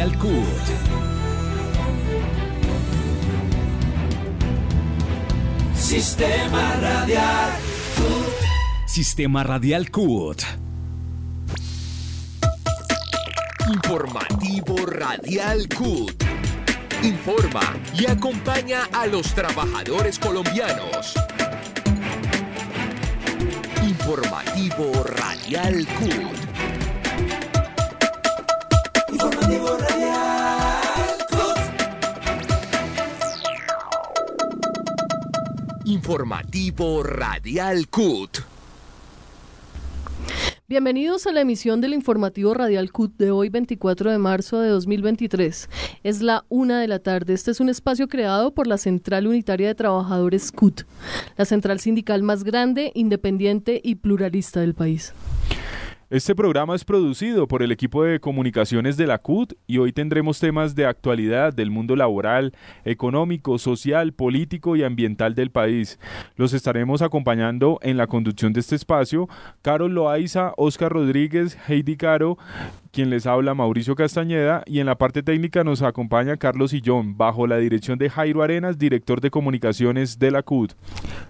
Sistema Radial CUT. Sistema Radial CUT. Sistema Radial CUT. Informativo Radial CUT. Informa y acompaña a los trabajadores colombianos. Informativo Radial CUT. Informativo Informativo Radial CUT. Bienvenidos a la emisión del informativo Radial CUT de hoy 24 de marzo de 2023. Es la una de la tarde. Este es un espacio creado por la Central Unitaria de Trabajadores CUT, la central sindical más grande, independiente y pluralista del país. Este programa es producido por el equipo de comunicaciones de la CUT y hoy tendremos temas de actualidad del mundo laboral, económico, social, político y ambiental del país. Los estaremos acompañando en la conducción de este espacio Carol Loaiza, Oscar Rodríguez, Heidi Caro, quien les habla Mauricio Castañeda y en la parte técnica nos acompaña Carlos Sillón, bajo la dirección de Jairo Arenas, director de comunicaciones de la CUT.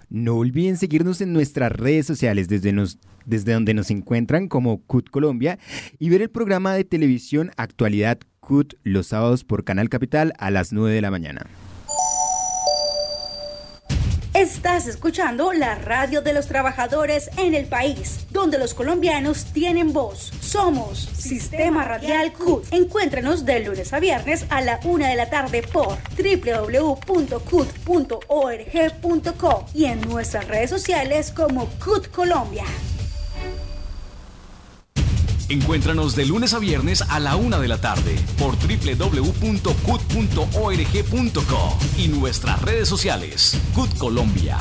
No olviden seguirnos en nuestras redes sociales desde, nos, desde donde nos encuentran como CUT Colombia y ver el programa de televisión Actualidad CUT los sábados por Canal Capital a las 9 de la mañana. Estás escuchando la radio de los trabajadores en el país, donde los colombianos tienen voz. Somos Sistema Radial CUT. Encuéntranos de lunes a viernes a la una de la tarde por www.cut.org.co y en nuestras redes sociales como CUT Colombia. Encuéntranos de lunes a viernes a la una de la tarde por www.cut.org.co y nuestras redes sociales. CUT Colombia.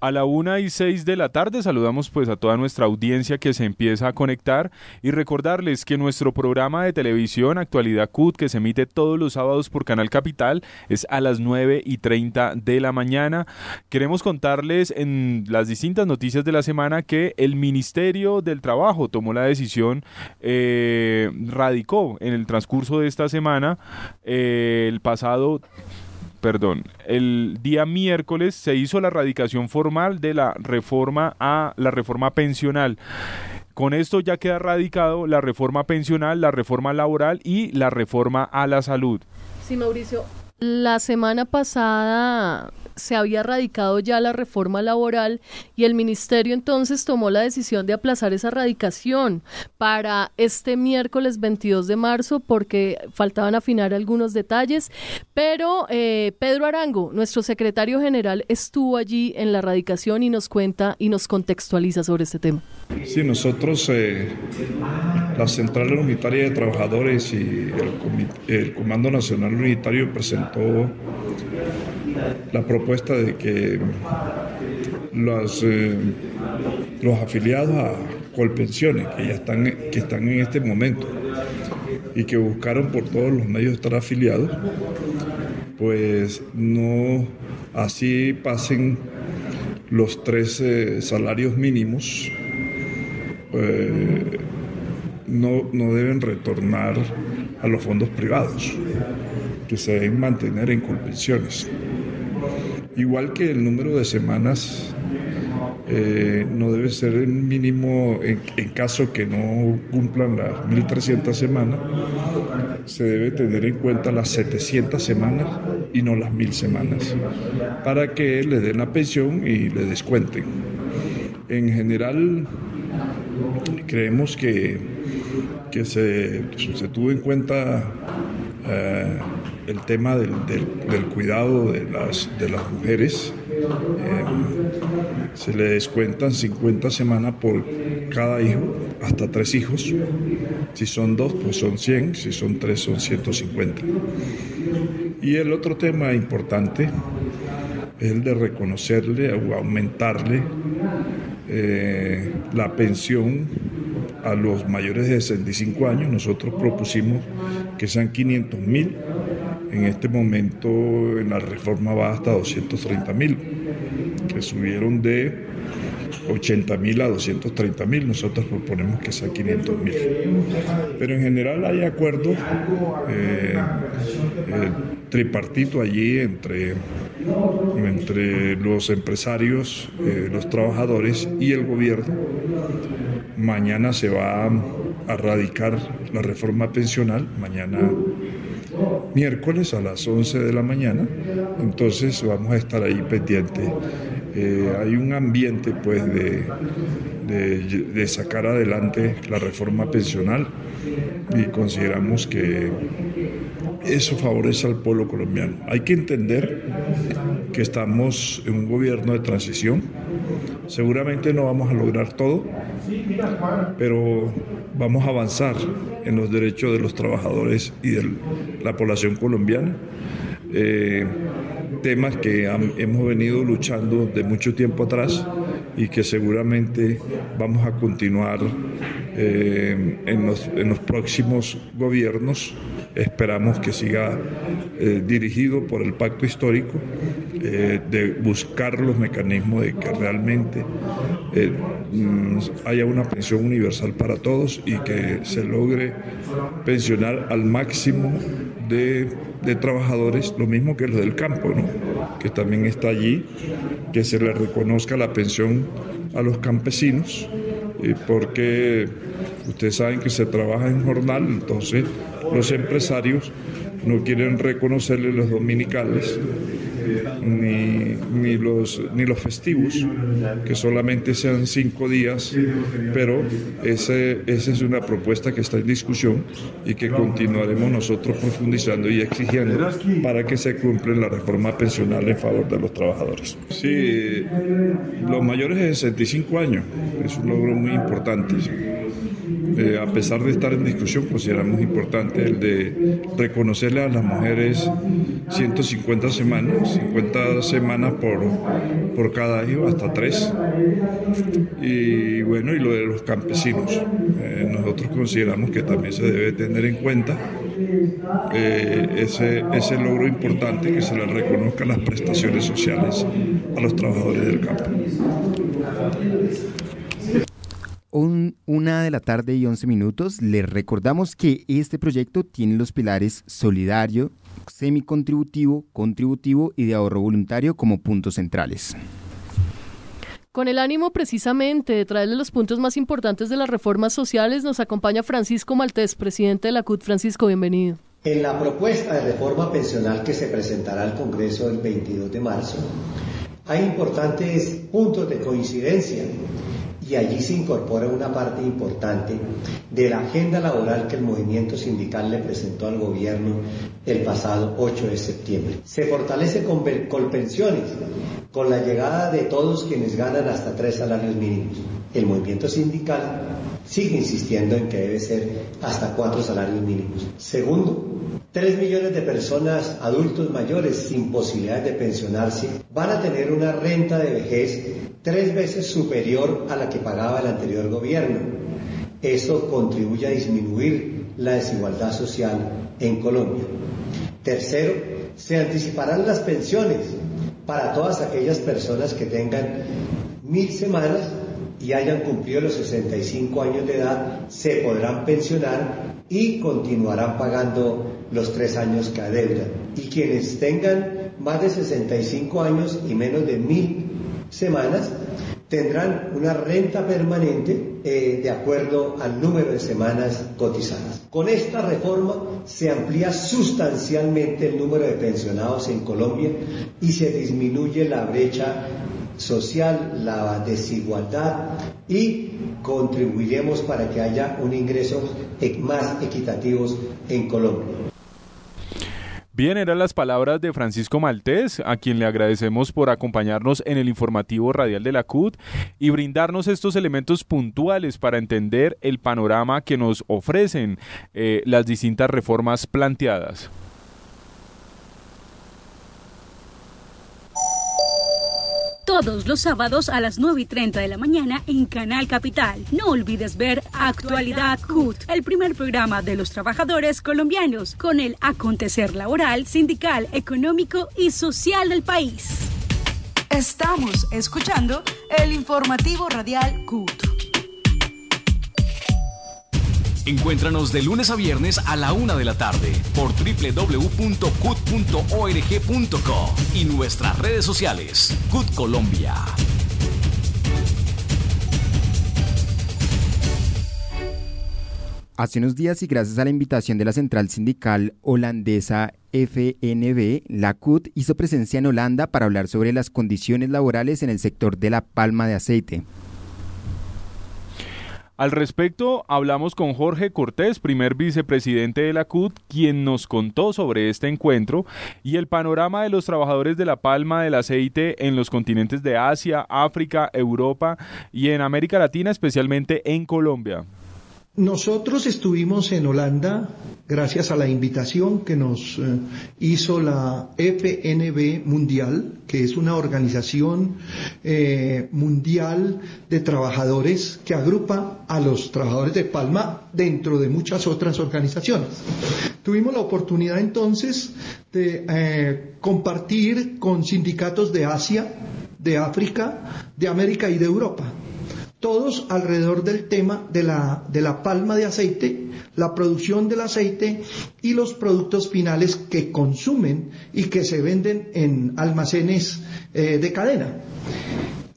A la una y seis de la tarde saludamos pues a toda nuestra audiencia que se empieza a conectar y recordarles que nuestro programa de televisión Actualidad CUT que se emite todos los sábados por Canal Capital es a las nueve y treinta de la mañana. Queremos contarles en las distintas noticias de la semana que el Ministerio del Trabajo tomó la decisión, eh, radicó en el transcurso de esta semana eh, el pasado perdón, el día miércoles se hizo la radicación formal de la reforma a la reforma pensional. Con esto ya queda radicado la reforma pensional, la reforma laboral y la reforma a la salud. Sí, Mauricio. La semana pasada se había radicado ya la reforma laboral y el ministerio entonces tomó la decisión de aplazar esa radicación para este miércoles 22 de marzo porque faltaban afinar algunos detalles, pero eh, Pedro Arango, nuestro secretario general, estuvo allí en la radicación y nos cuenta y nos contextualiza sobre este tema. Sí, nosotros, eh, la Central Unitaria de Trabajadores y el, el Comando Nacional Unitario presentó la propuesta de que los, eh, los afiliados a Colpensiones, que ya están, que están en este momento y que buscaron por todos los medios estar afiliados, pues no así pasen los tres eh, salarios mínimos, eh, no, no deben retornar a los fondos privados, que se deben mantener en Colpensiones. Igual que el número de semanas eh, no debe ser el mínimo en, caso que no cumplan las 1.300 semanas, se debe tener en cuenta las 700 semanas y no las 1.000 semanas, para que le den la pensión y le descuenten. En general, creemos que, que se, se tuvo en cuenta eh, el tema del, del, cuidado de las, de las mujeres. Eh, se le descuentan 50 semanas por cada hijo, hasta tres hijos. Si son dos, pues son 100, si son tres, son 150. Y el otro tema importante es el de reconocerle o aumentarle eh, la pensión a los mayores de 65 años. Nosotros propusimos que sean 500 mil. En este momento en la reforma va hasta 230 mil, que subieron de 80 mil a 230 mil, nosotros proponemos que sea 500 mil. Pero en general hay acuerdo eh, eh, tripartito allí entre, entre los empresarios, eh, los trabajadores y el gobierno. Mañana se va a radicar la reforma pensional, mañana miércoles a las 11 de la mañana, entonces vamos a estar ahí pendientes. Eh, hay un ambiente pues de, de, sacar adelante la reforma pensional y consideramos que eso favorece al pueblo colombiano. Hay que entender que estamos en un gobierno de transición. Seguramente no vamos a lograr todo, pero vamos a avanzar en los derechos de los trabajadores y de la población colombiana. Eh, temas que hemos venido luchando de mucho tiempo atrás y que seguramente vamos a continuar eh, en, los, próximos gobiernos. Esperamos que siga eh, dirigido por el pacto histórico, eh, de buscar los mecanismos de que realmente mm, haya una pensión universal para todos y que se logre pensionar al máximo de, de trabajadores, lo mismo que los del campo, ¿no? que también está allí, que se le reconozca la pensión a los campesinos, porque ustedes saben que se trabaja en jornal, entonces los empresarios no quieren reconocerle los dominicales ni, ni, los, ni los festivos, que solamente sean cinco días, pero ese, esa es una propuesta que está en discusión y que continuaremos nosotros profundizando y exigiendo para que se cumpla la reforma pensional en favor de los trabajadores. Sí, los mayores de 65 años es un logro muy importante. A pesar de estar en discusión, consideramos importante el de reconocerle a las mujeres 150 semanas, 50 semanas por, por cada hijo, hasta tres. Y bueno, y lo de los campesinos. Eh, nosotros consideramos que también se debe tener en cuenta eh, ese, ese logro importante que se le reconozcan las prestaciones sociales a los trabajadores del campo una de la tarde y 11 minutos, les recordamos que este proyecto tiene los pilares solidario, semicontributivo, contributivo y de ahorro voluntario como puntos centrales. Con el ánimo precisamente de traerle los puntos más importantes de las reformas sociales, nos acompaña Francisco Maltés, presidente de la CUT. Francisco, bienvenido. En la propuesta de reforma pensional que se presentará al Congreso el 22 de marzo, hay importantes puntos de coincidencia y allí se incorpora una parte importante de la agenda laboral que el movimiento sindical le presentó al gobierno el pasado 8 de septiembre. Se fortalece con pensiones, con la llegada de todos quienes ganan hasta tres salarios mínimos. El movimiento sindical sigue insistiendo en que debe ser hasta cuatro salarios mínimos. Segundo, tres millones de personas adultos mayores sin posibilidad de pensionarse van a tener una renta de vejez tres veces superior a la que pagaba el anterior gobierno. Eso contribuye a disminuir la desigualdad social en Colombia. Tercero, se anticiparán las pensiones para todas aquellas personas que tengan mil semanas y hayan cumplido los 65 años de edad, se podrán pensionar y continuarán pagando los tres años que adeudan. Y quienes tengan más de 65 años y menos de mil semanas, tendrán una renta permanente eh, de acuerdo al número de semanas cotizadas. Con esta reforma se amplía sustancialmente el número de pensionados en Colombia y se disminuye la brecha social, la desigualdad y contribuiremos para que haya un ingreso más equitativos en Colombia. Bien, eran las palabras de Francisco Maltés, a quien le agradecemos por acompañarnos en el informativo radial de la CUT y brindarnos estos elementos puntuales para entender el panorama que nos ofrecen eh, las distintas reformas planteadas. Todos los sábados a las 9 y 30 de la mañana en Canal Capital. No olvides ver Actualidad CUT, el primer programa de los trabajadores colombianos con el acontecer laboral, sindical, económico y social del país. Estamos escuchando el informativo radial CUT. Encuéntranos de lunes a viernes a la una de la tarde por www.cut.org.co y nuestras redes sociales, CUT Colombia. Hace unos días y gracias a la invitación de la central sindical holandesa FNB, la CUT hizo presencia en Holanda para hablar sobre las condiciones laborales en el sector de la palma de aceite. Al respecto, hablamos con Jorge Cortés, primer vicepresidente de la CUT, quien nos contó sobre este encuentro y el panorama de los trabajadores de la palma del aceite en los continentes de Asia, África, Europa y en América Latina, especialmente en Colombia. Nosotros estuvimos en Holanda gracias a la invitación que nos eh, hizo la FNB Mundial, que es una organización eh, mundial de trabajadores que agrupa a los trabajadores de Palma dentro de muchas otras organizaciones. Tuvimos la oportunidad entonces de eh, compartir con sindicatos de Asia, de África, de América y de Europa todos alrededor del tema de la, de la palma de aceite, la producción del aceite y los productos finales que consumen y que se venden en almacenes eh, de cadena.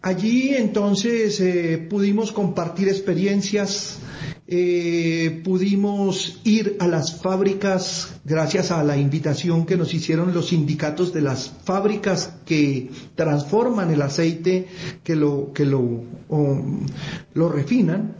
Allí entonces eh, pudimos compartir experiencias, eh, pudimos ir a las fábricas gracias a la invitación que nos hicieron los sindicatos de las fábricas que transforman el aceite, que lo, que lo, lo refinan.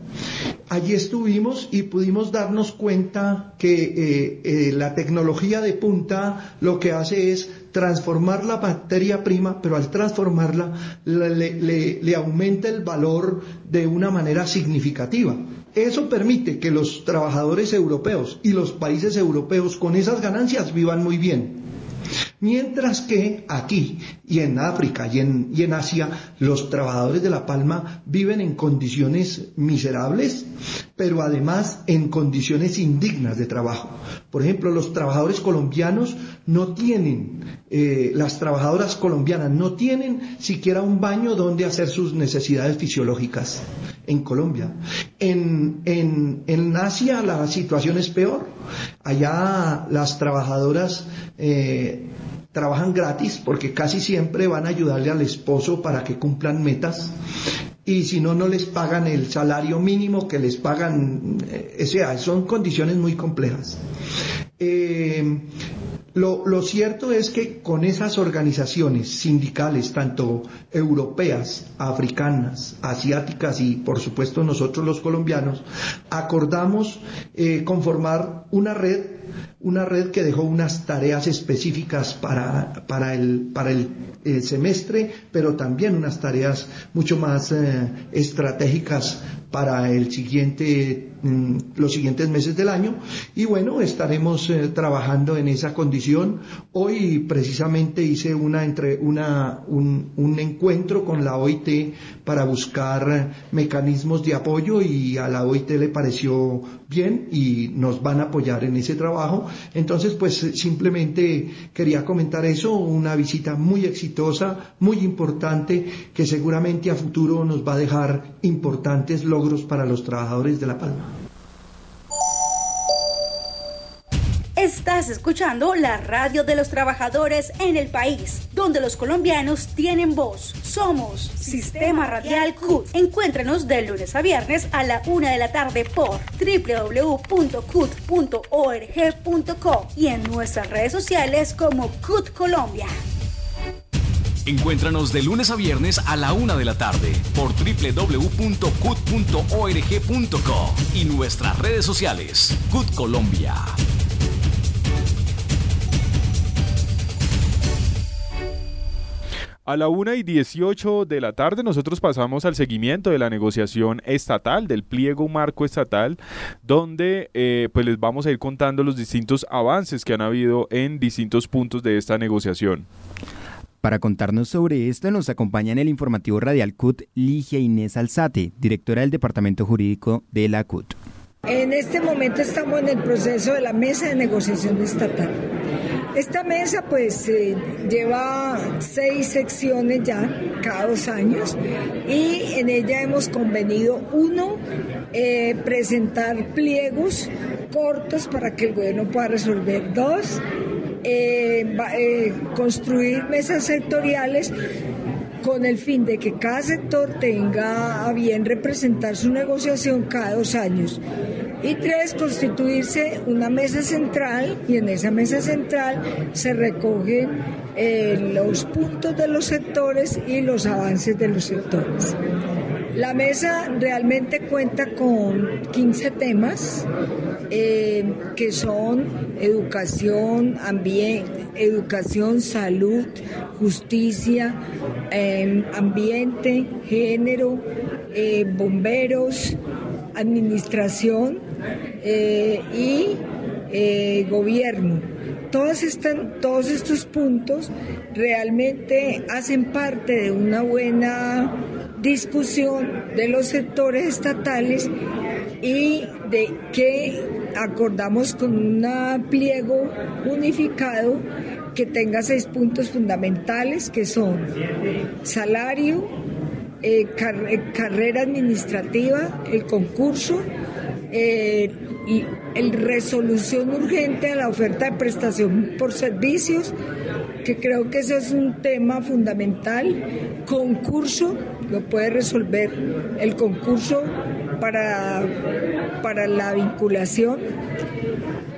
Allí estuvimos y pudimos darnos cuenta que eh, eh, la tecnología de punta lo que hace es transformar la materia prima, pero al transformarla le, le aumenta el valor de una manera significativa. Eso permite que los trabajadores europeos y los países europeos con esas ganancias vivan muy bien. Mientras que aquí y en África y en, Asia los trabajadores de la palma viven en condiciones miserables, pero además en condiciones indignas de trabajo. Por ejemplo, los trabajadores colombianos no tienen, eh, las trabajadoras colombianas no tienen siquiera un baño donde hacer sus necesidades fisiológicas en Colombia. En, en, Asia la situación es peor. Allá las trabajadoras eh, trabajan gratis porque casi siempre van a ayudarle al esposo para que cumplan metas y si no, no les pagan el salario mínimo que les pagan, eh, o son condiciones muy complejas. Eh, lo, lo, cierto es que con esas organizaciones sindicales, tanto europeas, africanas, asiáticas y por supuesto nosotros los colombianos, acordamos eh, conformar una red una red que dejó unas tareas específicas para, para, el, para el, semestre, pero también unas tareas mucho más eh, estratégicas para el siguiente, mm, los siguientes meses del año. Y bueno, estaremos eh, trabajando en esa condición. Hoy precisamente hice una entre, una, un, un encuentro con la OIT para buscar mecanismos de apoyo y a la OIT le pareció bien y nos van a apoyar en ese trabajo. Entonces, pues simplemente quería comentar eso, una visita muy exitosa, muy importante, que seguramente a futuro nos va a dejar importantes logros para los trabajadores de La Palma. Estás escuchando la radio de los trabajadores en el país, donde los colombianos tienen voz. Somos Sistema Radial CUT. Encuéntranos de lunes a viernes a la una de la tarde por www.cut.org.co y en nuestras redes sociales como CUT Colombia. Encuéntranos de lunes a viernes a la una de la tarde por www.cut.org.co y nuestras redes sociales, CUT Colombia. A la una y 18 de la tarde nosotros pasamos al seguimiento de la negociación estatal, del pliego marco estatal, donde eh, pues les vamos a ir contando los distintos avances que han habido en distintos puntos de esta negociación. Para contarnos sobre esto nos acompaña en el informativo Radial CUT Ligia Inés Alzate, directora del Departamento Jurídico de la CUT. En este momento estamos en el proceso de la mesa de negociación estatal. Esta mesa pues eh, lleva seis secciones ya, cada dos años, y en ella hemos convenido, uno, eh, presentar pliegos cortos para que el gobierno pueda resolver. Dos, construir mesas sectoriales con el fin de que cada sector tenga a bien representar su negociación cada dos años. Y tres, constituirse una mesa central y en esa mesa central se recogen eh, los puntos de los sectores y los avances de los sectores. La mesa realmente cuenta con 15 temas eh, que son educación, ambiente, educación, salud, justicia, em, ambiente, género, eh, bomberos, administración eh, y gobierno. Todos, estos puntos realmente hacen parte de una buena discusión de los sectores estatales y de que acordamos con un pliego unificado que tenga seis puntos fundamentales que son salario, eh, eh, carrera administrativa, el concurso, eh, el resolución urgente a la oferta de prestación por servicios, que creo que eso es un tema fundamental, concurso, lo puede resolver el concurso para, para la vinculación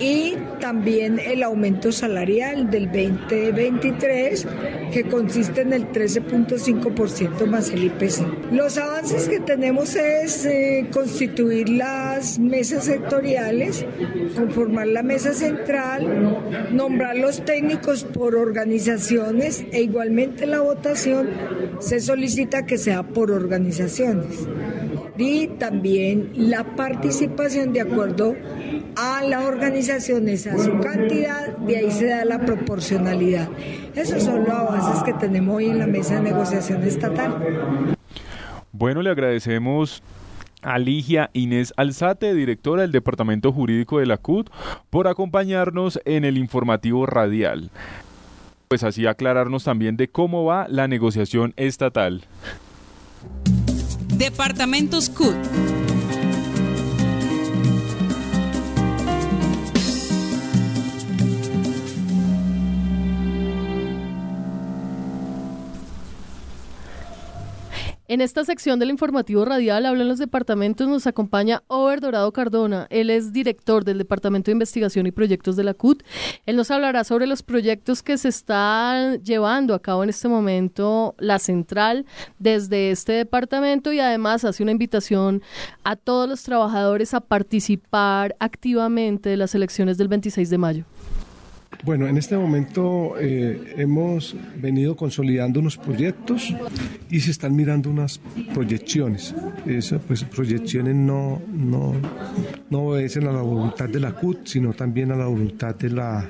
y también el aumento salarial del 2023 que consiste en el 13.5% más el IPC. Los avances que tenemos es eh, constituir las mesas sectoriales, conformar la mesa central, nombrar los técnicos por organizaciones e igualmente la votación se solicita que sea por organizaciones y también la participación de acuerdo a las organizaciones, a su cantidad, de ahí se da la proporcionalidad. Esos son los avances que tenemos hoy en la mesa de negociación estatal. Bueno, le agradecemos a Ligia Inés Alzate, directora del Departamento Jurídico de la CUT, por acompañarnos en el informativo radial. Pues así aclararnos también de cómo va la negociación estatal. Departamentos CUT. En esta sección del informativo radial hablan los departamentos, nos acompaña Over Dorado Cardona. Él es director del Departamento de Investigación y Proyectos de la CUT. Él nos hablará sobre los proyectos que se están llevando a cabo en este momento la central desde este departamento y además hace una invitación a todos los trabajadores a participar activamente de las elecciones del 26 de mayo. Bueno, en este momento eh, hemos venido consolidando unos proyectos y se están mirando unas proyecciones. Esas pues, proyecciones no, no, no obedecen a la voluntad de la CUT, sino también a la voluntad de las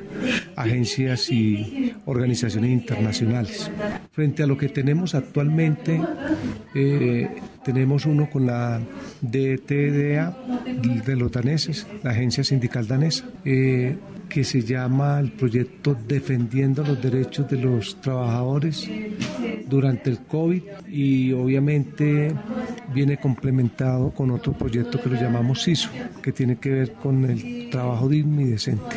agencias y organizaciones internacionales. Frente a lo que tenemos actualmente, eh, tenemos uno con la DTDA de los daneses, la agencia sindical danesa. Eh, que se llama el proyecto Defendiendo los Derechos de los Trabajadores durante el COVID y obviamente viene complementado con otro proyecto que lo llamamos CISO, que tiene que ver con el trabajo digno y decente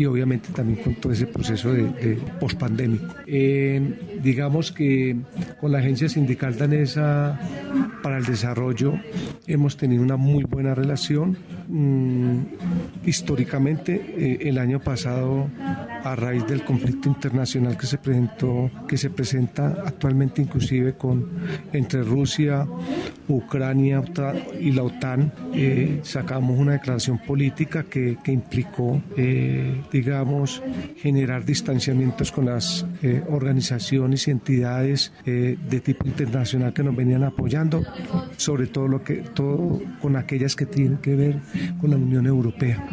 y obviamente también con todo ese proceso de, de pospandémico. Eh, digamos que con la Agencia Sindical Danesa para el Desarrollo hemos tenido una muy buena relación. Mm, históricamente, eh, el año pasado, a raíz del conflicto internacional que se presentó, que se presenta actualmente inclusive con entre Rusia, Ucrania y la OTAN, eh, sacamos una declaración política que, que implicó digamos, generar distanciamientos con las eh, organizaciones y entidades eh, de tipo internacional que nos venían apoyando, sobre todo lo que todo con aquellas que tienen que ver con la Unión Europea.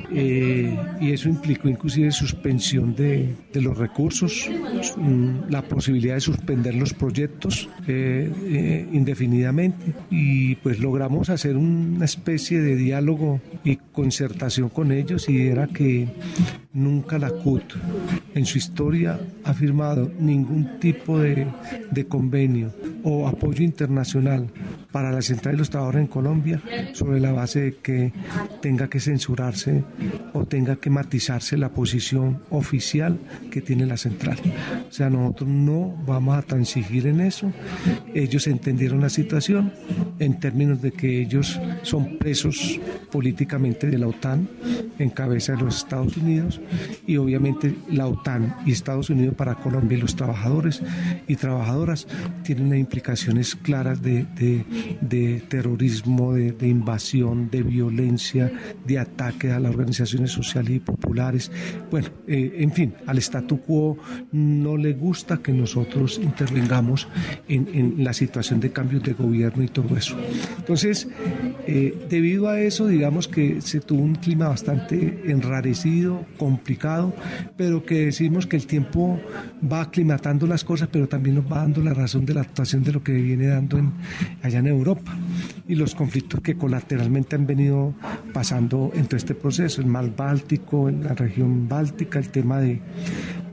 Y eso implicó inclusive suspensión de, de los recursos, mm, la posibilidad de suspender los proyectos eh, eh, indefinidamente. Y pues logramos hacer una especie de diálogo y concertación con ellos y era que nunca la CUT en su historia ha firmado ningún tipo de, de convenio o apoyo internacional para la central de los trabajadores en Colombia sobre la base de que tenga que censurarse o tenga que matizarse la posición oficial que tiene la central. O sea, nosotros no vamos a transigir en eso. Ellos entendieron la situación en términos de que ellos son presos políticamente de la OTAN en cabeza de los Estados Unidos y obviamente la OTAN y Estados Unidos para Colombia y los trabajadores y trabajadoras tienen implicaciones claras de, de, de terrorismo, de, de, invasión, de violencia, de ataque a las organizaciones sociales y populares. Bueno, eh, en fin, al statu quo no le gusta que nosotros intervengamos en, en la situación de cambios de gobierno y todo eso. Entonces, eh, debido a eso, digamos que se tuvo un clima bastante enrarecido, complicado, pero que decimos que el tiempo va aclimatando las cosas, pero también nos va dando la razón de la actuación de lo que viene dando en, allá en Europa y los conflictos que colateralmente han venido pasando en todo este proceso, el mar Báltico, en la región báltica, el tema de,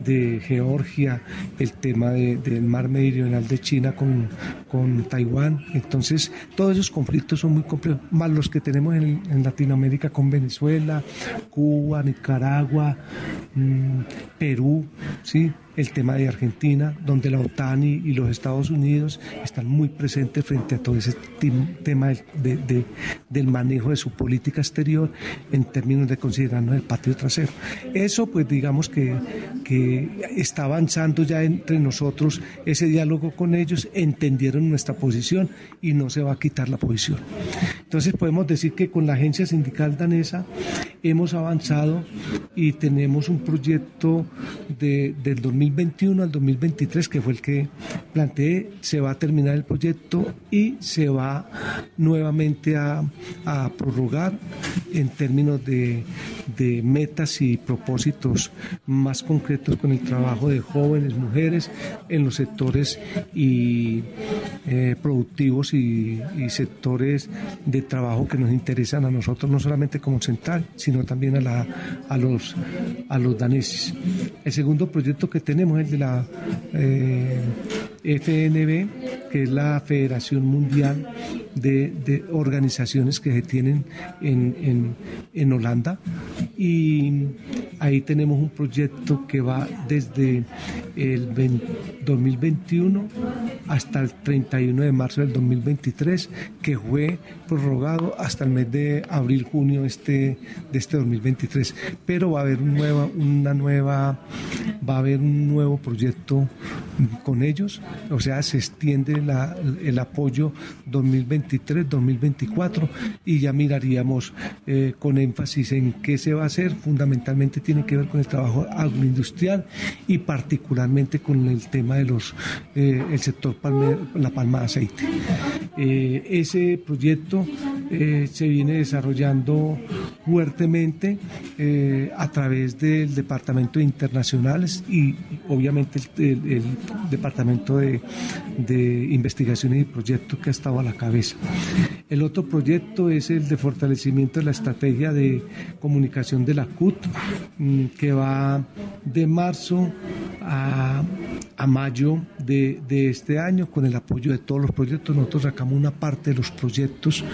de Georgia, el tema de, del mar meridional de China con, con, Taiwán. Entonces, todos esos conflictos son muy complejos, más los que tenemos en, Latinoamérica con Venezuela, Cuba, Nicaragua, mmm, Perú, ¿sí? El tema de Argentina, donde la OTAN y, los Estados Unidos están muy presentes frente a todo ese tema de, de, de, del manejo de su política exterior en términos de considerarnos el patio trasero. Eso, pues digamos que, que está avanzando ya entre nosotros ese diálogo con ellos, entendieron nuestra posición y no se va a quitar la posición. Entonces podemos decir que con la agencia sindical danesa hemos avanzado y tenemos un proyecto de, del 2021 al 2023, que fue el que planteé, se va a terminar el proyecto y se va nuevamente a, a prorrogar en términos de, de, metas y propósitos más concretos con el trabajo de jóvenes, mujeres en los sectores y, eh, productivos y, y sectores de trabajo que nos interesan a nosotros, no solamente como central, sino también a, la, a, los, a los daneses. El segundo proyecto que tenemos es el de la eh, FNB, que es la Federación Mundial de, de organizaciones que se tienen en, en, en, Holanda. Y ahí tenemos un proyecto que va desde el 20, 2021 hasta el 31 de marzo del 2023, que fue prorrogado hasta el mes de abril-junio este, de este 2023. Pero va a haber nueva, una nueva, va a haber un nuevo proyecto con ellos, o sea, se extiende la, el apoyo 2023-2024 y ya miraríamos eh, con énfasis en qué se va a hacer. Fundamentalmente tiene que ver con el trabajo agroindustrial y particularmente con el tema de los eh, el sector palme, la palma de aceite. Eh, ese proyecto se viene desarrollando fuertemente a través del Departamento de Internacionales y obviamente el Departamento de, de Investigaciones y Proyectos que ha estado a la cabeza. El otro proyecto es el de fortalecimiento de la estrategia de comunicación de la CUT, mm, que va de marzo a, a mayo de, de, este año con el apoyo de todos los proyectos. Nosotros sacamos una parte de los proyectos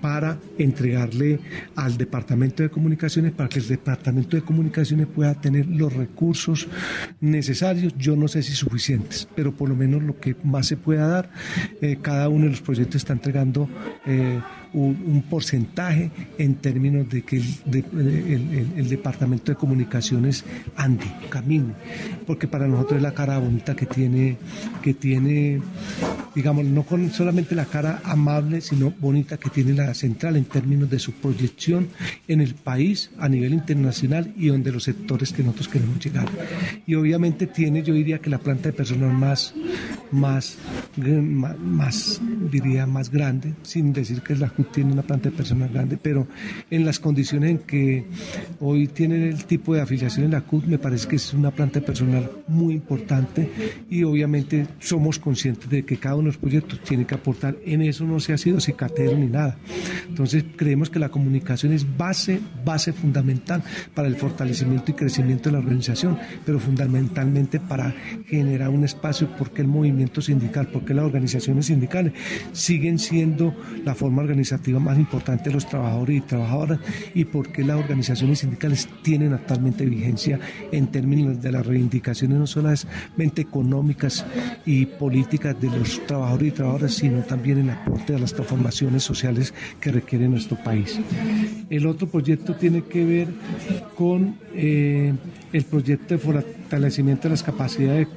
para entregarle al Departamento de Comunicaciones para que el Departamento de Comunicaciones pueda tener los recursos necesarios, yo no sé si suficientes, pero por lo menos lo que más se pueda dar. Eh, cada uno de los proyectos está entregando eh, un, un, porcentaje en términos de que el, de, el, el, el, Departamento de Comunicaciones ande, camine, porque para nosotros es la cara bonita que tiene, que tiene digamos, no con solamente la cara amable, sino bonita que tiene la central en términos de su proyección en el país a nivel internacional y donde los sectores que nosotros queremos llegar. Y obviamente tiene, yo diría que la planta de personal más, más, más, diría, más grande, sin decir que es la tiene una planta de personal grande, pero en las condiciones en que hoy tiene el tipo de afiliación en la CUT, me parece que es una planta de personal muy importante y obviamente somos conscientes de que cada uno de los proyectos tiene que aportar. En eso no se ha sido cicatero ni nada. Entonces creemos que la comunicación es base, base fundamental para el fortalecimiento y crecimiento de la organización, pero fundamentalmente para generar un espacio porque el movimiento sindical, porque las organizaciones sindicales siguen siendo la forma organizativa más importante de los trabajadores y trabajadoras y porque las organizaciones sindicales tienen actualmente vigencia en términos de las reivindicaciones no solamente económicas y políticas de los trabajadores y trabajadoras, sino también en aporte a las transformaciones sociales que requiere nuestro país. El otro proyecto tiene que ver con eh, el proyecto de fortalecimiento de las capacidades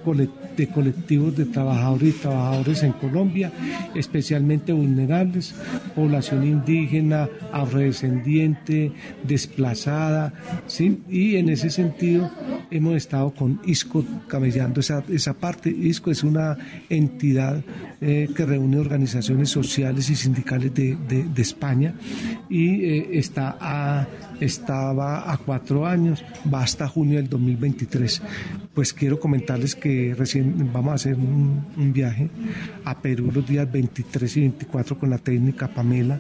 de colectivos de trabajadores y trabajadores en Colombia, especialmente vulnerables, población indígena, afrodescendiente, desplazada, ¿sí? y en ese sentido hemos estado con ISCO camellando esa, esa parte. ISCO es una entidad eh, que reúne organizaciones sociales y sindicales de, de, España y eh, está a, estaba a cuatro años, va hasta junio del 2023. Pues quiero comentarles que recién vamos a hacer un, viaje a Perú los días 23 y 24 con la técnica Pamela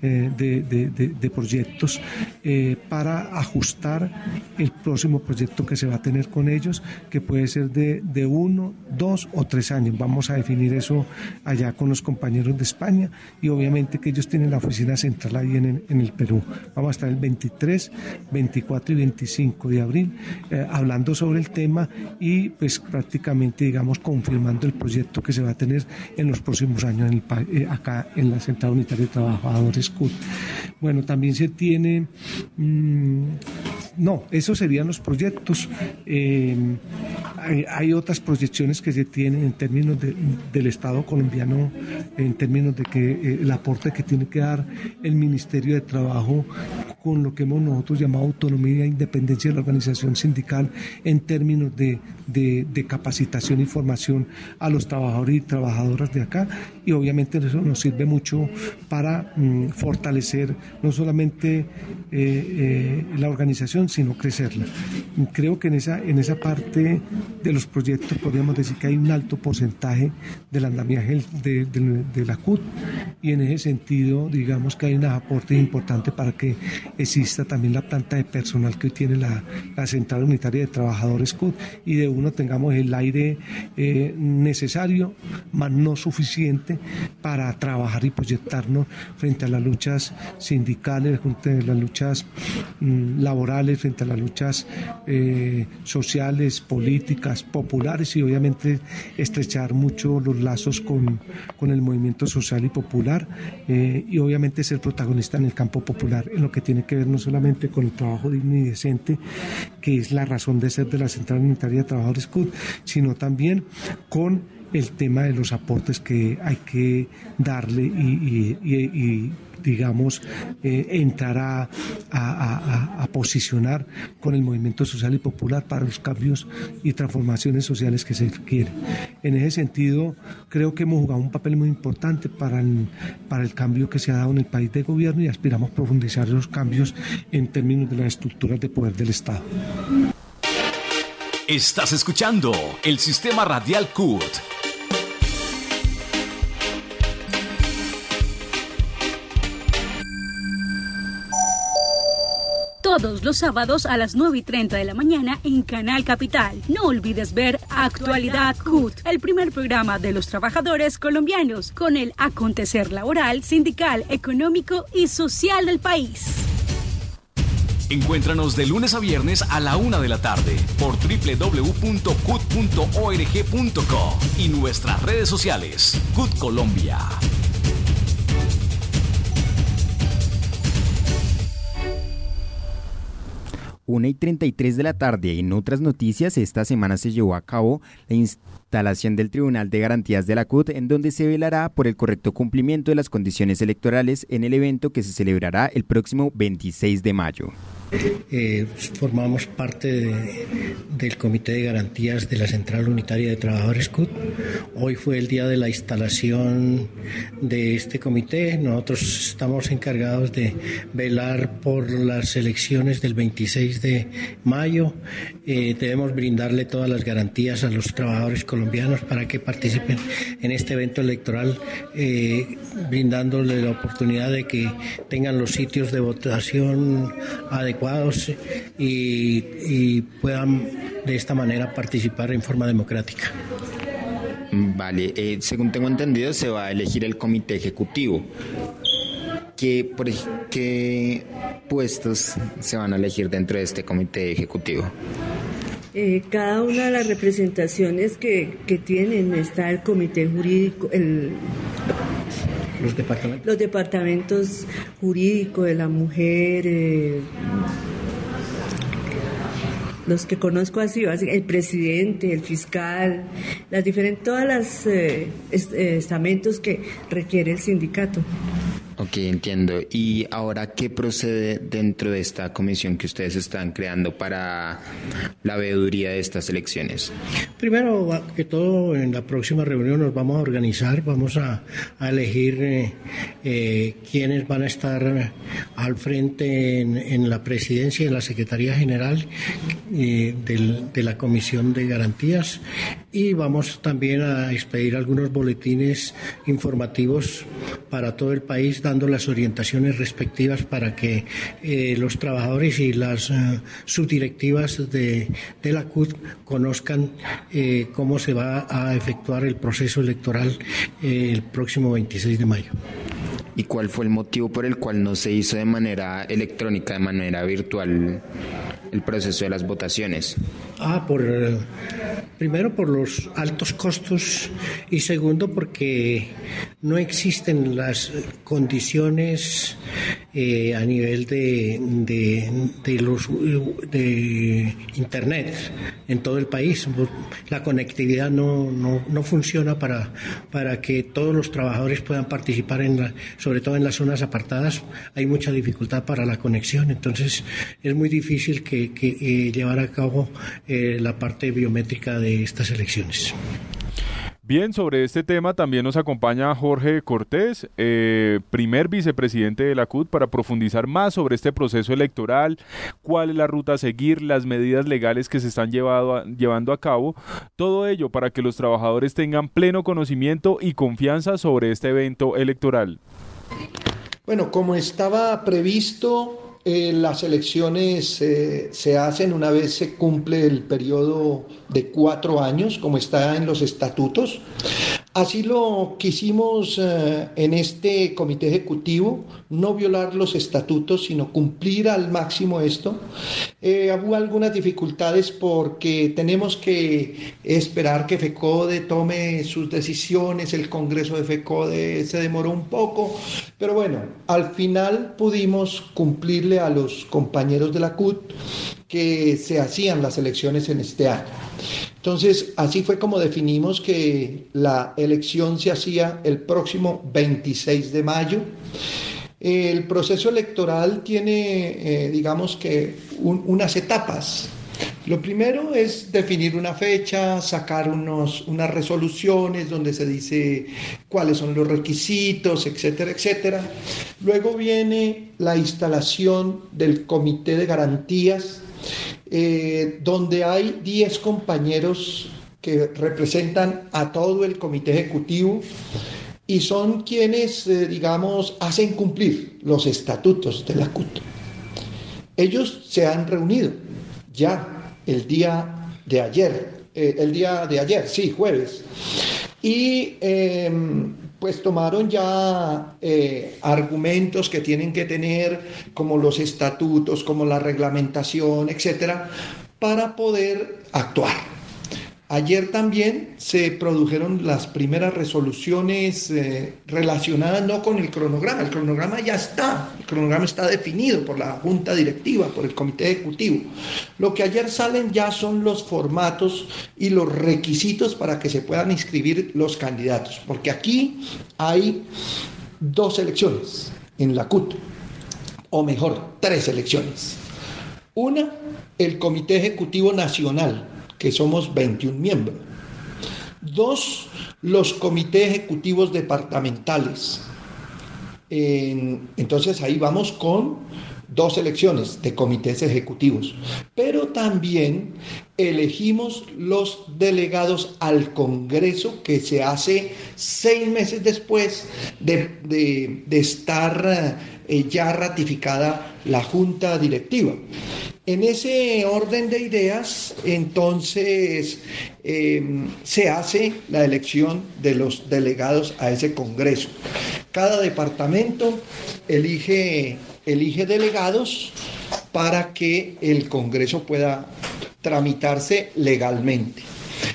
eh, de, de, proyectos eh, para ajustar el próximo proyecto que se va a tener con ellos, que puede ser de, de uno, dos o tres años. Vamos a definir eso allá con los compañeros de España y obviamente que ellos tienen la oficina central ahí en, en el Perú. Vamos a estar el 23, 24 y 25 de abril eh, hablando sobre el tema y pues prácticamente digamos confirmando el proyecto que se va a tener en los próximos años en el, eh, acá en la Central Unitaria de Trabajadores CUT. Bueno, también se tiene... Mm, no, esos serían los proyectos. Eh, hay, otras proyecciones que se tienen en términos del Estado colombiano, en términos de que el aporte que tiene que dar el Ministerio de Trabajo con lo que hemos nosotros llamado autonomía e independencia de la organización sindical en términos de, de, capacitación y formación a los trabajadores y trabajadoras de acá y obviamente eso nos sirve mucho para mm, fortalecer no solamente eh, eh, la organización sino crecerla. Creo que en esa, en esa parte de los proyectos podríamos decir que hay un alto porcentaje del andamiaje de, de, la CUT y en ese sentido digamos que hay un aporte importante para que exista también la planta de personal que hoy tiene la, la Central Unitaria de Trabajadores CUT y de uno tengamos el aire eh, necesario, más no suficiente para trabajar y proyectarnos frente a las luchas sindicales, frente a las luchas mm, laborales, frente a las luchas eh, sociales, políticas, populares y obviamente estrechar mucho los lazos con, con el movimiento social y popular eh, y obviamente ser protagonista en el campo popular, en lo que tiene que ver no solamente con el trabajo digno y decente, que es la razón de ser de la Central Unitaria de Trabajadores CUT, sino también con el tema de los aportes que hay que darle y, digamos, eh, entrar a, posicionar con el movimiento social y popular para los cambios y transformaciones sociales que se quieren. En ese sentido, creo que hemos jugado un papel muy importante para el, para el cambio que se ha dado en el país de gobierno y aspiramos profundizar los cambios en términos de las estructuras de poder del Estado. Estás escuchando el sistema radial CUT. Todos los sábados a las 9 y 30 de la mañana en Canal Capital. No olvides ver Actualidad CUT, el primer programa de los trabajadores colombianos con el acontecer laboral, sindical, económico y social del país. Encuéntranos de lunes a viernes a la una de la tarde por www.cut.org.co y nuestras redes sociales. CUT Colombia. Una y 33 de la tarde. En otras noticias, esta semana se llevó a cabo la instalación del Tribunal de Garantías de la CUT, en donde se velará por el correcto cumplimiento de las condiciones electorales en el evento que se celebrará el próximo 26 de mayo. Eh, formamos parte del Comité de Garantías de la Central Unitaria de Trabajadores CUT. Hoy fue el día de la instalación de este comité. Nosotros estamos encargados de velar por las elecciones del 26 de mayo. Eh, debemos brindarle todas las garantías a los trabajadores colombianos para que participen en este evento electoral, eh, brindándole la oportunidad de que tengan los sitios de votación adecuados y, puedan de esta manera participar en forma democrática. Vale, eh, según tengo entendido, se va a elegir el comité ejecutivo. ¿Qué, por, ¿Qué puestos se van a elegir dentro de este comité ejecutivo? Eh, cada una de las representaciones que, que tienen está el comité jurídico, el, los departamentos. Los jurídicos de la mujer, eh, los que conozco así, el presidente, el fiscal, las diferentes, todas las eh, estamentos que requiere el sindicato. Ok, entiendo. ¿Y ahora qué procede dentro de esta comisión que ustedes están creando para la veeduría de estas elecciones? Primero que todo, en la próxima reunión nos vamos a organizar, vamos a, elegir eh, eh, quiénes van a estar al frente en, la presidencia y en la Secretaría General eh, de la Comisión de Garantías y vamos también a expedir algunos boletines informativos para todo el país dando las orientaciones respectivas para que eh, los trabajadores y las eh, subdirectivas de, la CUT conozcan eh, cómo se va a efectuar el proceso electoral el próximo 26 de mayo. ¿Y cuál fue el motivo por el cual no se hizo de manera electrónica, de manera virtual, el proceso de las votaciones? Ah, por primero por los altos costos y segundo porque no existen las condiciones eh, a nivel de, de, los de internet en todo el país. La conectividad no, no, no funciona para, para que todos los trabajadores puedan participar en la, sobre todo en las zonas apartadas, hay mucha dificultad para la conexión, entonces es muy difícil que, eh, llevar a cabo eh, la parte biométrica de estas elecciones. Bien, sobre este tema también nos acompaña Jorge Cortés, eh, primer vicepresidente de la CUT, para profundizar más sobre este proceso electoral, cuál es la ruta a seguir, las medidas legales que se están llevando a cabo, todo ello para que los trabajadores tengan pleno conocimiento y confianza sobre este evento electoral. Bueno, como estaba previsto, eh, las elecciones eh, se hacen una vez se cumple el periodo de cuatro años, como está en los estatutos. Así lo quisimos eh, en este comité ejecutivo, no violar los estatutos, sino cumplir al máximo esto. Eh, hubo algunas dificultades porque tenemos que esperar que FECODE tome sus decisiones, el Congreso de FECODE se demoró un poco, pero bueno, al final pudimos cumplirle a los compañeros de la CUT que se hacían las elecciones en este año. Entonces, así fue como definimos que la elección se hacía el próximo 26 de mayo. El proceso electoral tiene, eh, digamos que, unas etapas. Lo primero es definir una fecha, sacar unos, unas resoluciones donde se dice cuáles son los requisitos, etcétera, etcétera. Luego viene la instalación del comité de garantías eh, donde hay 10 compañeros que representan a todo el comité ejecutivo y son quienes, eh, digamos, hacen cumplir los estatutos de la CUT. Ellos se han reunido ya el día de ayer, eh, el día de ayer, sí, jueves, y em, pues tomaron ya eh, argumentos que tienen que tener, como los estatutos, como la reglamentación, etcétera, para poder actuar. Ayer también se produjeron las primeras resoluciones eh, relacionadas no con el cronograma, el cronograma ya está, el cronograma está definido por la Junta Directiva, por el Comité Ejecutivo. Lo que ayer salen ya son los formatos y los requisitos para que se puedan inscribir los candidatos, porque aquí hay dos elecciones en la CUT, o mejor, tres elecciones. Una, el Comité Ejecutivo Nacional, que somos 21 miembros. Dos, los comités ejecutivos departamentales. entonces ahí vamos con dos elecciones de comités ejecutivos, pero también elegimos los delegados al Congreso que se hace seis meses después de, estar eh, ya ratificada la junta directiva. En ese orden de ideas, entonces, em, se hace la elección de los delegados a ese Congreso. Cada departamento elige, delegados para que el Congreso pueda tramitarse legalmente.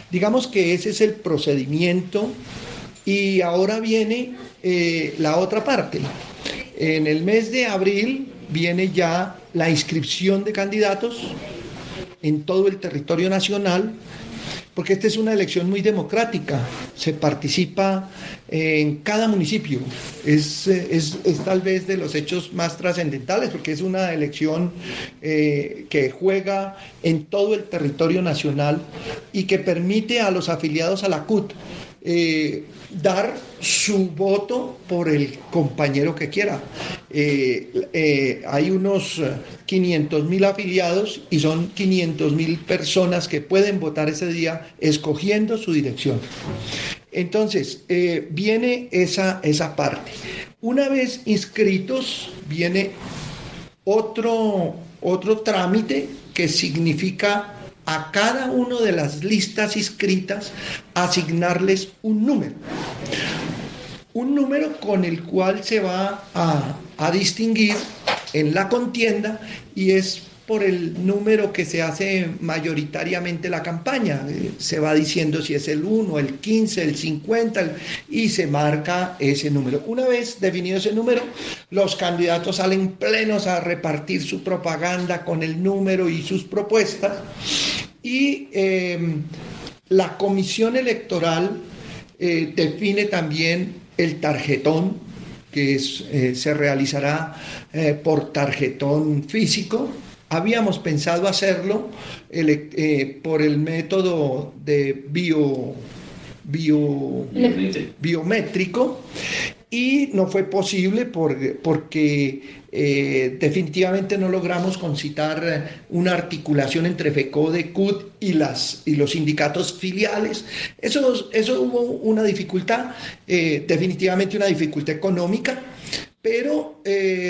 Digamos que ese es el procedimiento y ahora viene eh, la otra parte. En el mes de abril viene ya la inscripción de candidatos en todo el territorio nacional, porque esta es una elección muy democrática, se participa en cada municipio, es, tal vez de los hechos más trascendentales, porque es una elección eh, que juega en todo el territorio nacional y que permite a los afiliados a la CUT eh, dar su voto por el compañero que quiera. Eh, eh, hay unos 500 mil afiliados y son 500 mil personas que pueden votar ese día escogiendo su dirección. Entonces, viene esa, esa parte. Una vez inscritos, viene otro, otro trámite que significa a cada una de las listas inscritas asignarles un número. Un número con el cual se va a, distinguir en la contienda y es por el número que se hace mayoritariamente la campaña. Eh, se va diciendo si es el 1, el 15, el 50 y se marca ese número. Una vez definido ese número, los candidatos salen plenos a repartir su propaganda con el número y sus propuestas y em, la comisión electoral eh, define también el tarjetón que eh, se realizará por tarjetón físico Habíamos pensado hacerlo eh, por el método de bio, biométrico y no fue posible porque eh, definitivamente no logramos concitar una articulación entre FECODE, CUT y, las, y los sindicatos filiales. Eso, eso hubo una dificultad, eh, definitivamente una dificultad económica, pero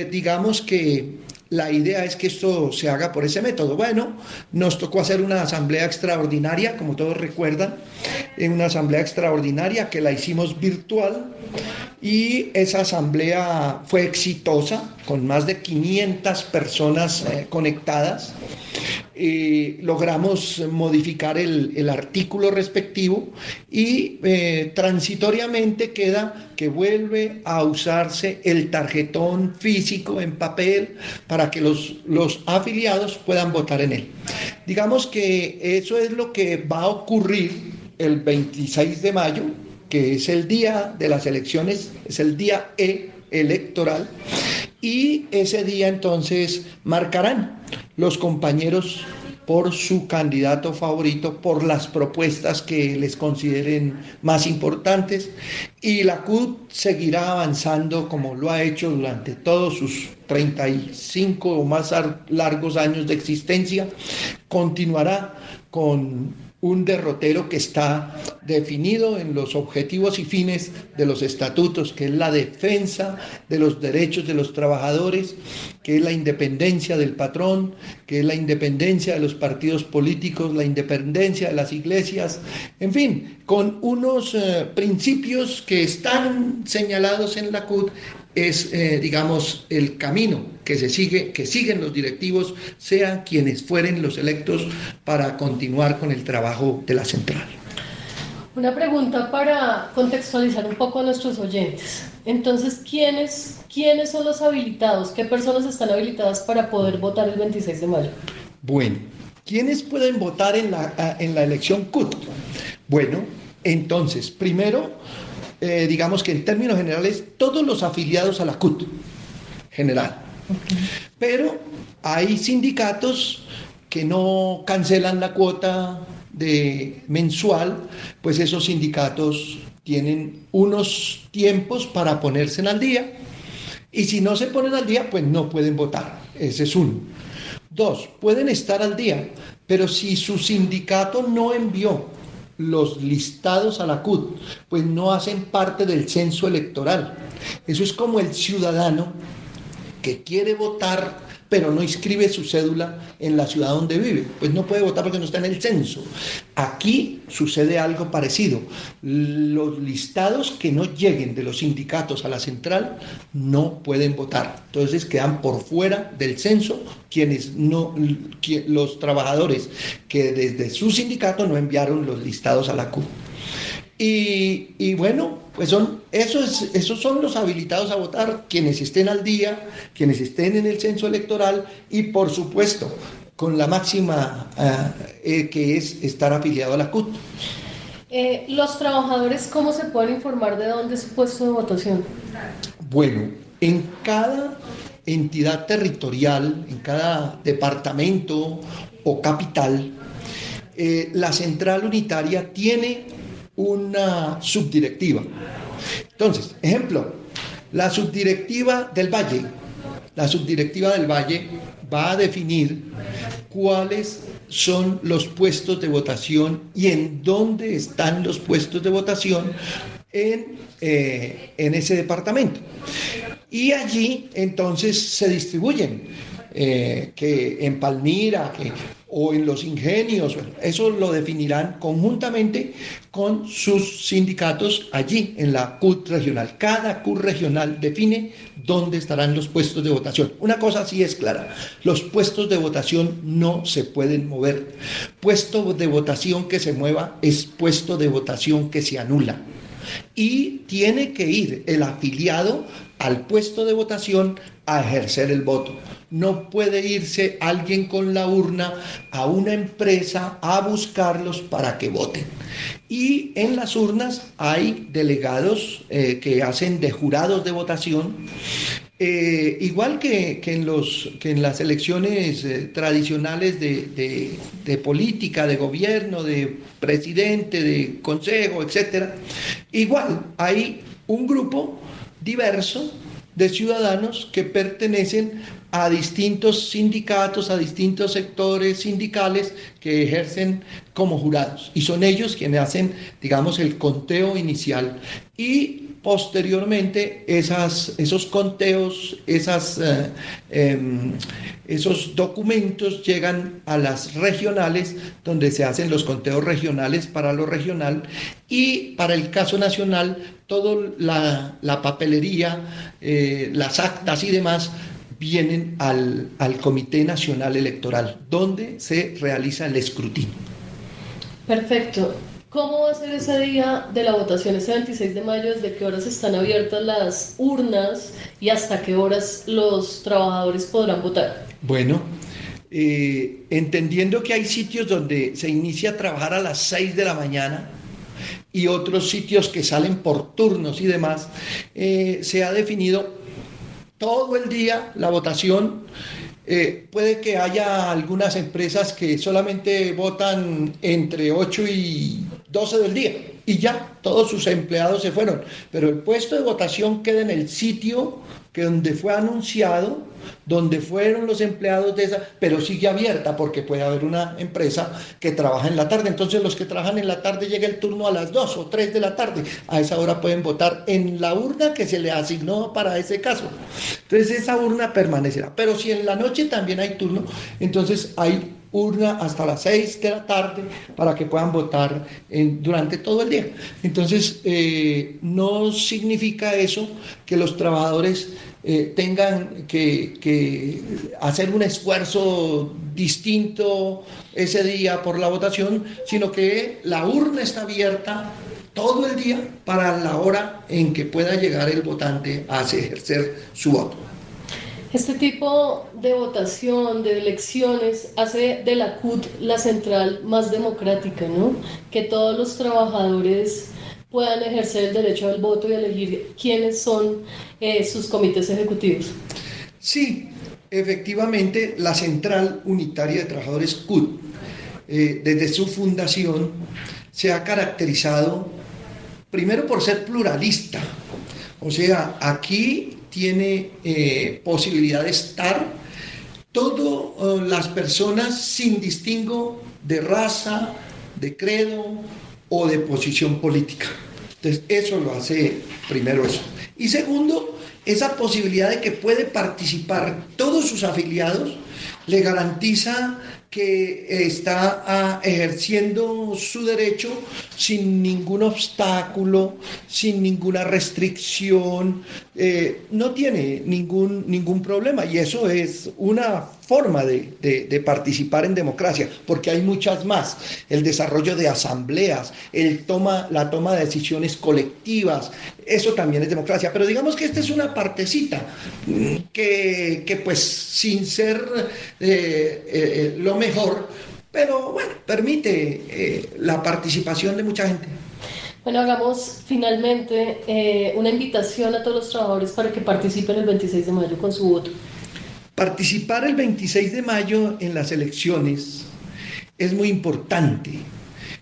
digamos que la idea es que esto se haga por ese método. Bueno, nos tocó hacer una asamblea extraordinaria, como todos recuerdan, en una asamblea extraordinaria que la hicimos virtual y esa asamblea fue exitosa, con más de 500 personas eh, conectadas. Logramos modificar el, artículo respectivo y eh, transitoriamente queda que vuelve a usarse el tarjetón físico en papel para que los, los afiliados puedan votar en él. Digamos que eso es lo que va a ocurrir el 26 de mayo, que es el día de las elecciones, es el día E electoral, y ese día entonces marcarán los compañeros por su candidato favorito, por las propuestas que les consideren más importantes y la CUT seguirá avanzando como lo ha hecho durante todos sus 35 o más largos años de existencia, continuará con un derrotero que está definido en los objetivos y fines de los estatutos, que es la defensa de los derechos de los trabajadores, que es la independencia del patrón, que es la independencia de los partidos políticos, la independencia de las iglesias, en fin, con unos eh, principios que están señalados en la CUT es, eh, digamos, el camino que se sigue, que siguen los directivos, sean quienes fueren los electos para continuar con el trabajo de la central. Una pregunta para contextualizar un poco a nuestros oyentes. Entonces, ¿quiénes, ¿quiénes son los habilitados? ¿Qué personas están habilitadas para poder votar el 26 de mayo? Bueno, ¿quiénes pueden votar en la, en la elección CUT? Bueno, entonces, primero, eh, digamos que en términos generales, todos los afiliados a la CUT general, Pero hay sindicatos que no cancelan la cuota de mensual, pues esos sindicatos tienen unos tiempos para ponerse al día y si no se ponen al día, pues no pueden votar. Ese es uno. Dos, pueden estar al día, pero si su sindicato no envió los listados a la CUT, pues no hacen parte del censo electoral. Eso es como el ciudadano que quiere votar pero no inscribe su cédula en la ciudad donde vive. Pues no puede votar porque no está en el censo. Aquí sucede algo parecido. Los listados que no lleguen de los sindicatos a la central no pueden votar. Entonces quedan por fuera del censo quienes no, los trabajadores que desde su sindicato no enviaron los listados a la CUP. Y, bueno, pues son, esos, esos son los habilitados a votar, quienes estén al día, quienes estén en el censo electoral y por supuesto con la máxima eh, eh, que es estar afiliado a la CUT. Eh, ¿Los trabajadores cómo se pueden informar de dónde es su puesto de votación? Bueno, en cada entidad territorial, en cada departamento o capital, la central unitaria tiene una subdirectiva. Entonces, ejemplo, la subdirectiva del Valle, la subdirectiva del Valle va a definir cuáles son los puestos de votación y en dónde están los puestos de votación en, eh, en ese departamento. Y allí entonces se distribuyen, eh, que en Palmira, que o en los ingenios, eso lo definirán conjuntamente con sus sindicatos allí en la CUT regional. Cada CUT regional define dónde estarán los puestos de votación. Una cosa sí es clara, los puestos de votación no se pueden mover. Puesto de votación que se mueva es puesto de votación que se anula. Y tiene que ir el afiliado al puesto de votación a ejercer el voto. No puede irse alguien con la urna a una empresa a buscarlos para que voten. Y en las urnas hay delegados eh, que hacen de jurados de votación. Eh, igual que, en los, que en las elecciones eh, tradicionales de, de, política, de gobierno, de presidente, de consejo, etc., igual hay un grupo diverso de ciudadanos que pertenecen a distintos sindicatos, a distintos sectores sindicales que ejercen como jurados. Y son ellos quienes hacen, digamos, el conteo inicial. Y posteriormente esas, esos conteos, esas, eh, em, esos documentos llegan a las regionales, donde se hacen los conteos regionales para lo regional y para el caso nacional, toda la, papelería, eh, las actas y demás vienen al, al Comité Nacional Electoral, donde se realiza el escrutinio. Perfecto. ¿Cómo va a ser ese día de la votación, ese 26 de mayo? ¿Desde qué horas están abiertas las urnas y hasta qué horas los trabajadores podrán votar? Bueno, eh, entendiendo que hay sitios donde se inicia a trabajar a las 6 de la mañana y otros sitios que salen por turnos y demás, eh, se ha definido todo el día la votación. Eh, puede que haya algunas empresas que solamente votan entre 8 y 12 del día y ya todos sus empleados se fueron. Pero el puesto de votación queda en el sitio que donde fue anunciado, donde fueron los empleados de esa, pero sigue abierta porque puede haber una empresa que trabaja en la tarde. Entonces los que trabajan en la tarde llega el turno a las 2 o 3 de la tarde. A esa hora pueden votar en la urna que se le asignó para ese caso. Entonces esa urna permanecerá. Pero si en la noche también hay turno, entonces hay urna hasta las 6 de la tarde para que puedan votar durante todo el día. Entonces, eh, no significa eso que los trabajadores eh, tengan que, hacer un esfuerzo distinto ese día por la votación, sino que la urna está abierta todo el día para la hora en que pueda llegar el votante a ejercer su voto. Este tipo de votación, de elecciones, hace de la CUT la central más democrática, ¿no? Que todos los trabajadores puedan ejercer el derecho al voto y elegir quiénes son eh, sus comités ejecutivos. Sí, efectivamente la Central Unitaria de Trabajadores CUT, eh, desde su fundación, se ha caracterizado primero por ser pluralista. O sea, aquí tiene eh, posibilidad de estar todas las personas sin distingo de raza, de credo o de posición política. Entonces, eso lo hace primero eso. Y segundo, esa posibilidad de que puede participar todos sus afiliados le garantiza que está ah, ejerciendo su derecho sin ningún obstáculo, sin ninguna restricción, eh, no tiene ningún, ningún problema. Y eso es una forma de, participar en democracia, porque hay muchas más, el desarrollo de asambleas, el toma, la toma de decisiones colectivas, eso también es democracia, pero digamos que esta es una partecita mm, que, pues sin ser eh, eh, lo mejor, pero bueno, permite la participación de mucha gente. Bueno, hagamos finalmente eh, una invitación a todos los trabajadores para que participen el 26 de mayo con su voto. Participar el 26 de mayo en las elecciones es muy importante.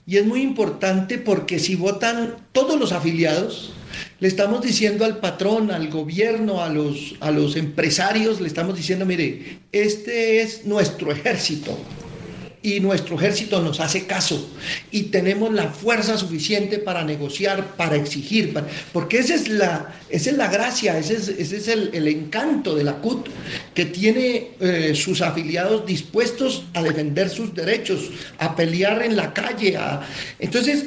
Y es muy importante porque si votan todos los afiliados, le estamos diciendo al patrón, al gobierno, a los, a los empresarios, le estamos diciendo, mire, este es nuestro ejército, y nuestro ejército nos hace caso y tenemos la fuerza suficiente para negociar, para exigir, porque esa es la, esa es la gracia, ese es, ese es el, encanto de la CUT, que tiene eh, sus afiliados dispuestos a defender sus derechos, a pelear en la calle. Entonces,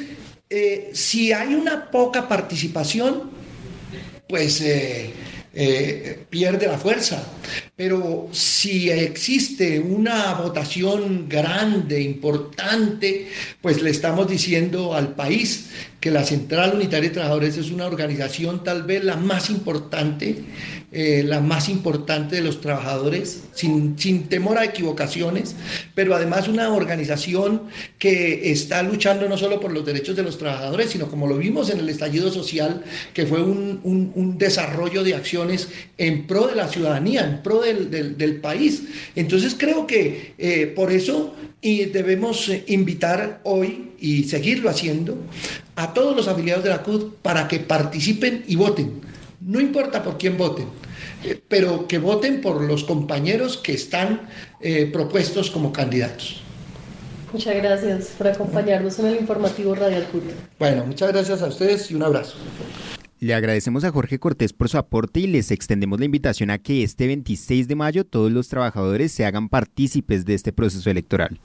eh, si hay una poca participación, pues... Eh, eh, pierde la fuerza. Pero si existe una votación grande, importante, pues le estamos diciendo al país que la Central Unitaria de Trabajadores es una organización tal vez la más importante, eh, la más importante de los trabajadores, sin, sin temor a equivocaciones, pero además una organización que está luchando no solo por los derechos de los trabajadores, sino como lo vimos en el estallido social, que fue un, un, desarrollo de acciones en pro de la ciudadanía, en pro del, del, país. Entonces creo que eh, por eso y debemos eh, invitar hoy y seguirlo haciendo a todos los afiliados de la CUT para que participen y voten. No importa por quién voten, eh, pero que voten por los compañeros que están eh, propuestos como candidatos. Muchas gracias por acompañarnos en el informativo Radial CUT. Bueno, muchas gracias a ustedes y un abrazo. Le agradecemos a Jorge Cortés por su aporte y les extendemos la invitación a que este 26 de mayo todos los trabajadores se hagan partícipes de este proceso electoral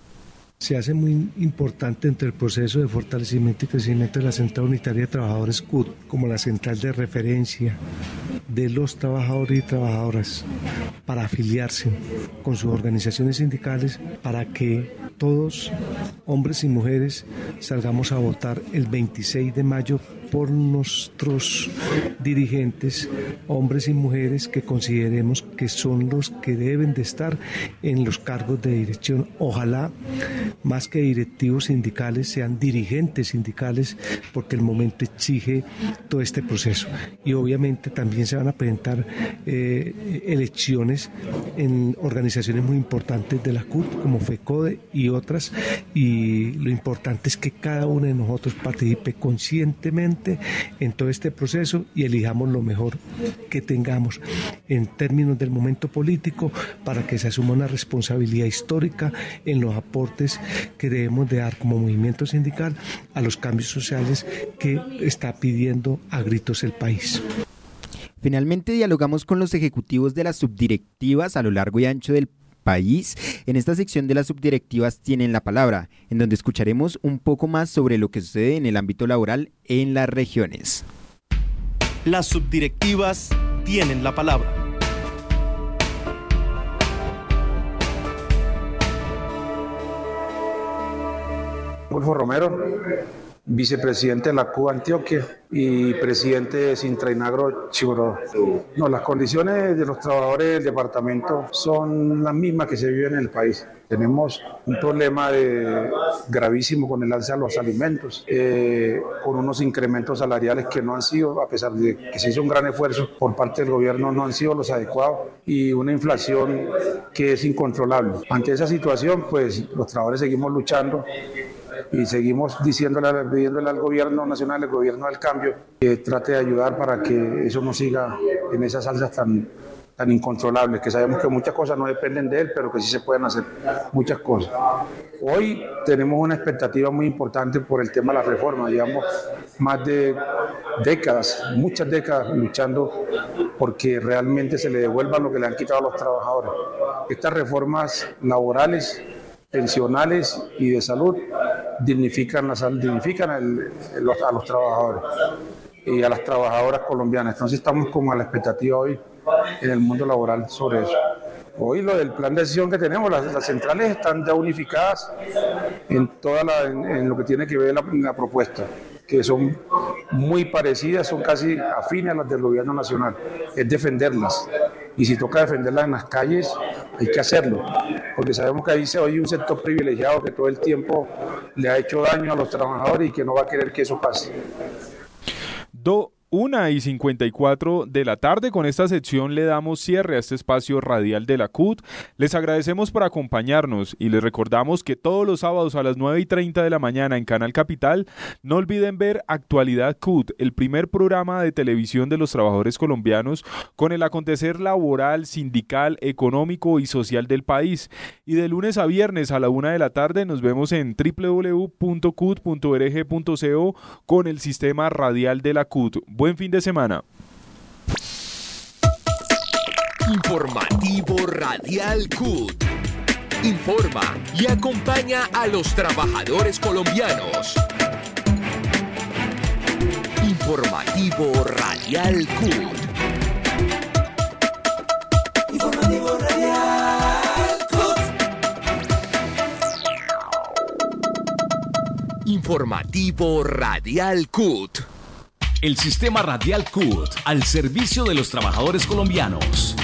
se hace muy importante entre el proceso de fortalecimiento y crecimiento de la Central Unitaria de Trabajadores CUT como la central de referencia de los trabajadores y trabajadoras para afiliarse con sus organizaciones sindicales para que todos, hombres y mujeres, salgamos a votar el 26 de mayo por nuestros dirigentes, hombres y mujeres que consideremos que son los que deben de estar en los cargos de dirección. Ojalá más que directivos sindicales sean dirigentes sindicales porque el momento exige todo este proceso. Y obviamente también se van a presentar eh, elecciones en organizaciones muy importantes de la CUT como FECODE y otras y lo importante es que cada uno de nosotros participe conscientemente en todo este proceso y elijamos lo mejor que tengamos en términos del momento político para que se asuma una responsabilidad histórica en los aportes que debemos de dar como movimiento sindical a los cambios sociales que está pidiendo a gritos el país. Finalmente dialogamos con los ejecutivos de las subdirectivas a lo largo y ancho del país. En esta sección de las subdirectivas tienen la palabra, en donde escucharemos un poco más sobre lo que sucede en el ámbito laboral en las regiones. Las subdirectivas tienen la palabra. Romero, vicepresidente de la Cuba Antioquia y presidente de Sintrainagro Chiboro. No, las condiciones de los trabajadores del departamento son las mismas que se viven en el país. Tenemos un problema de, gravísimo con el alza de los alimentos, eh, con unos incrementos salariales que no han sido, a pesar de que se hizo un gran esfuerzo por parte del gobierno, no han sido los adecuados y una inflación que es incontrolable. Ante esa situación, pues los trabajadores seguimos luchando y seguimos diciéndole, pidiéndole al gobierno nacional, al gobierno del cambio, que trate de ayudar para que eso no siga en esas alzas tan, tan incontrolables, que sabemos que muchas cosas no dependen de él, pero que sí se pueden hacer muchas cosas. Hoy tenemos una expectativa muy importante por el tema de la reforma, llevamos más de décadas, muchas décadas luchando porque realmente se le devuelvan lo que le han quitado a los trabajadores. Estas reformas laborales pensionales y de salud dignifican, la, dignifican a los trabajadores y a las trabajadoras colombianas. Entonces estamos como a la expectativa hoy en el mundo laboral sobre eso. Hoy lo del plan de decisión que tenemos, las, centrales están ya unificadas en, toda la, en, lo que tiene que ver la, la propuesta que son muy parecidas, son casi afines a las del gobierno nacional, es defenderlas. Y si toca defenderlas en las calles, hay que hacerlo, porque sabemos que ahí oye un sector privilegiado que todo el tiempo le ha hecho daño a los trabajadores y que no va a querer que eso pase. Una y 54 de la tarde. Con esta sección le damos cierre a este espacio radial de la CUT. Les agradecemos por acompañarnos y les recordamos que todos los sábados a las 9 y 30 de la mañana en Canal Capital no olviden ver Actualidad CUT, el primer programa de televisión de los trabajadores colombianos con el acontecer laboral, sindical, económico y social del país. Y de lunes a viernes a la 1 de la tarde nos vemos en www.cut.org.co con el sistema radial de la CUT. Buen fin de semana. Informativo Radial CUT. Informa y acompaña a los trabajadores colombianos. Informativo Radial CUT. Informativo Radial CUT. Informativo Radial CUT. El sistema radial CUT al servicio de los trabajadores colombianos.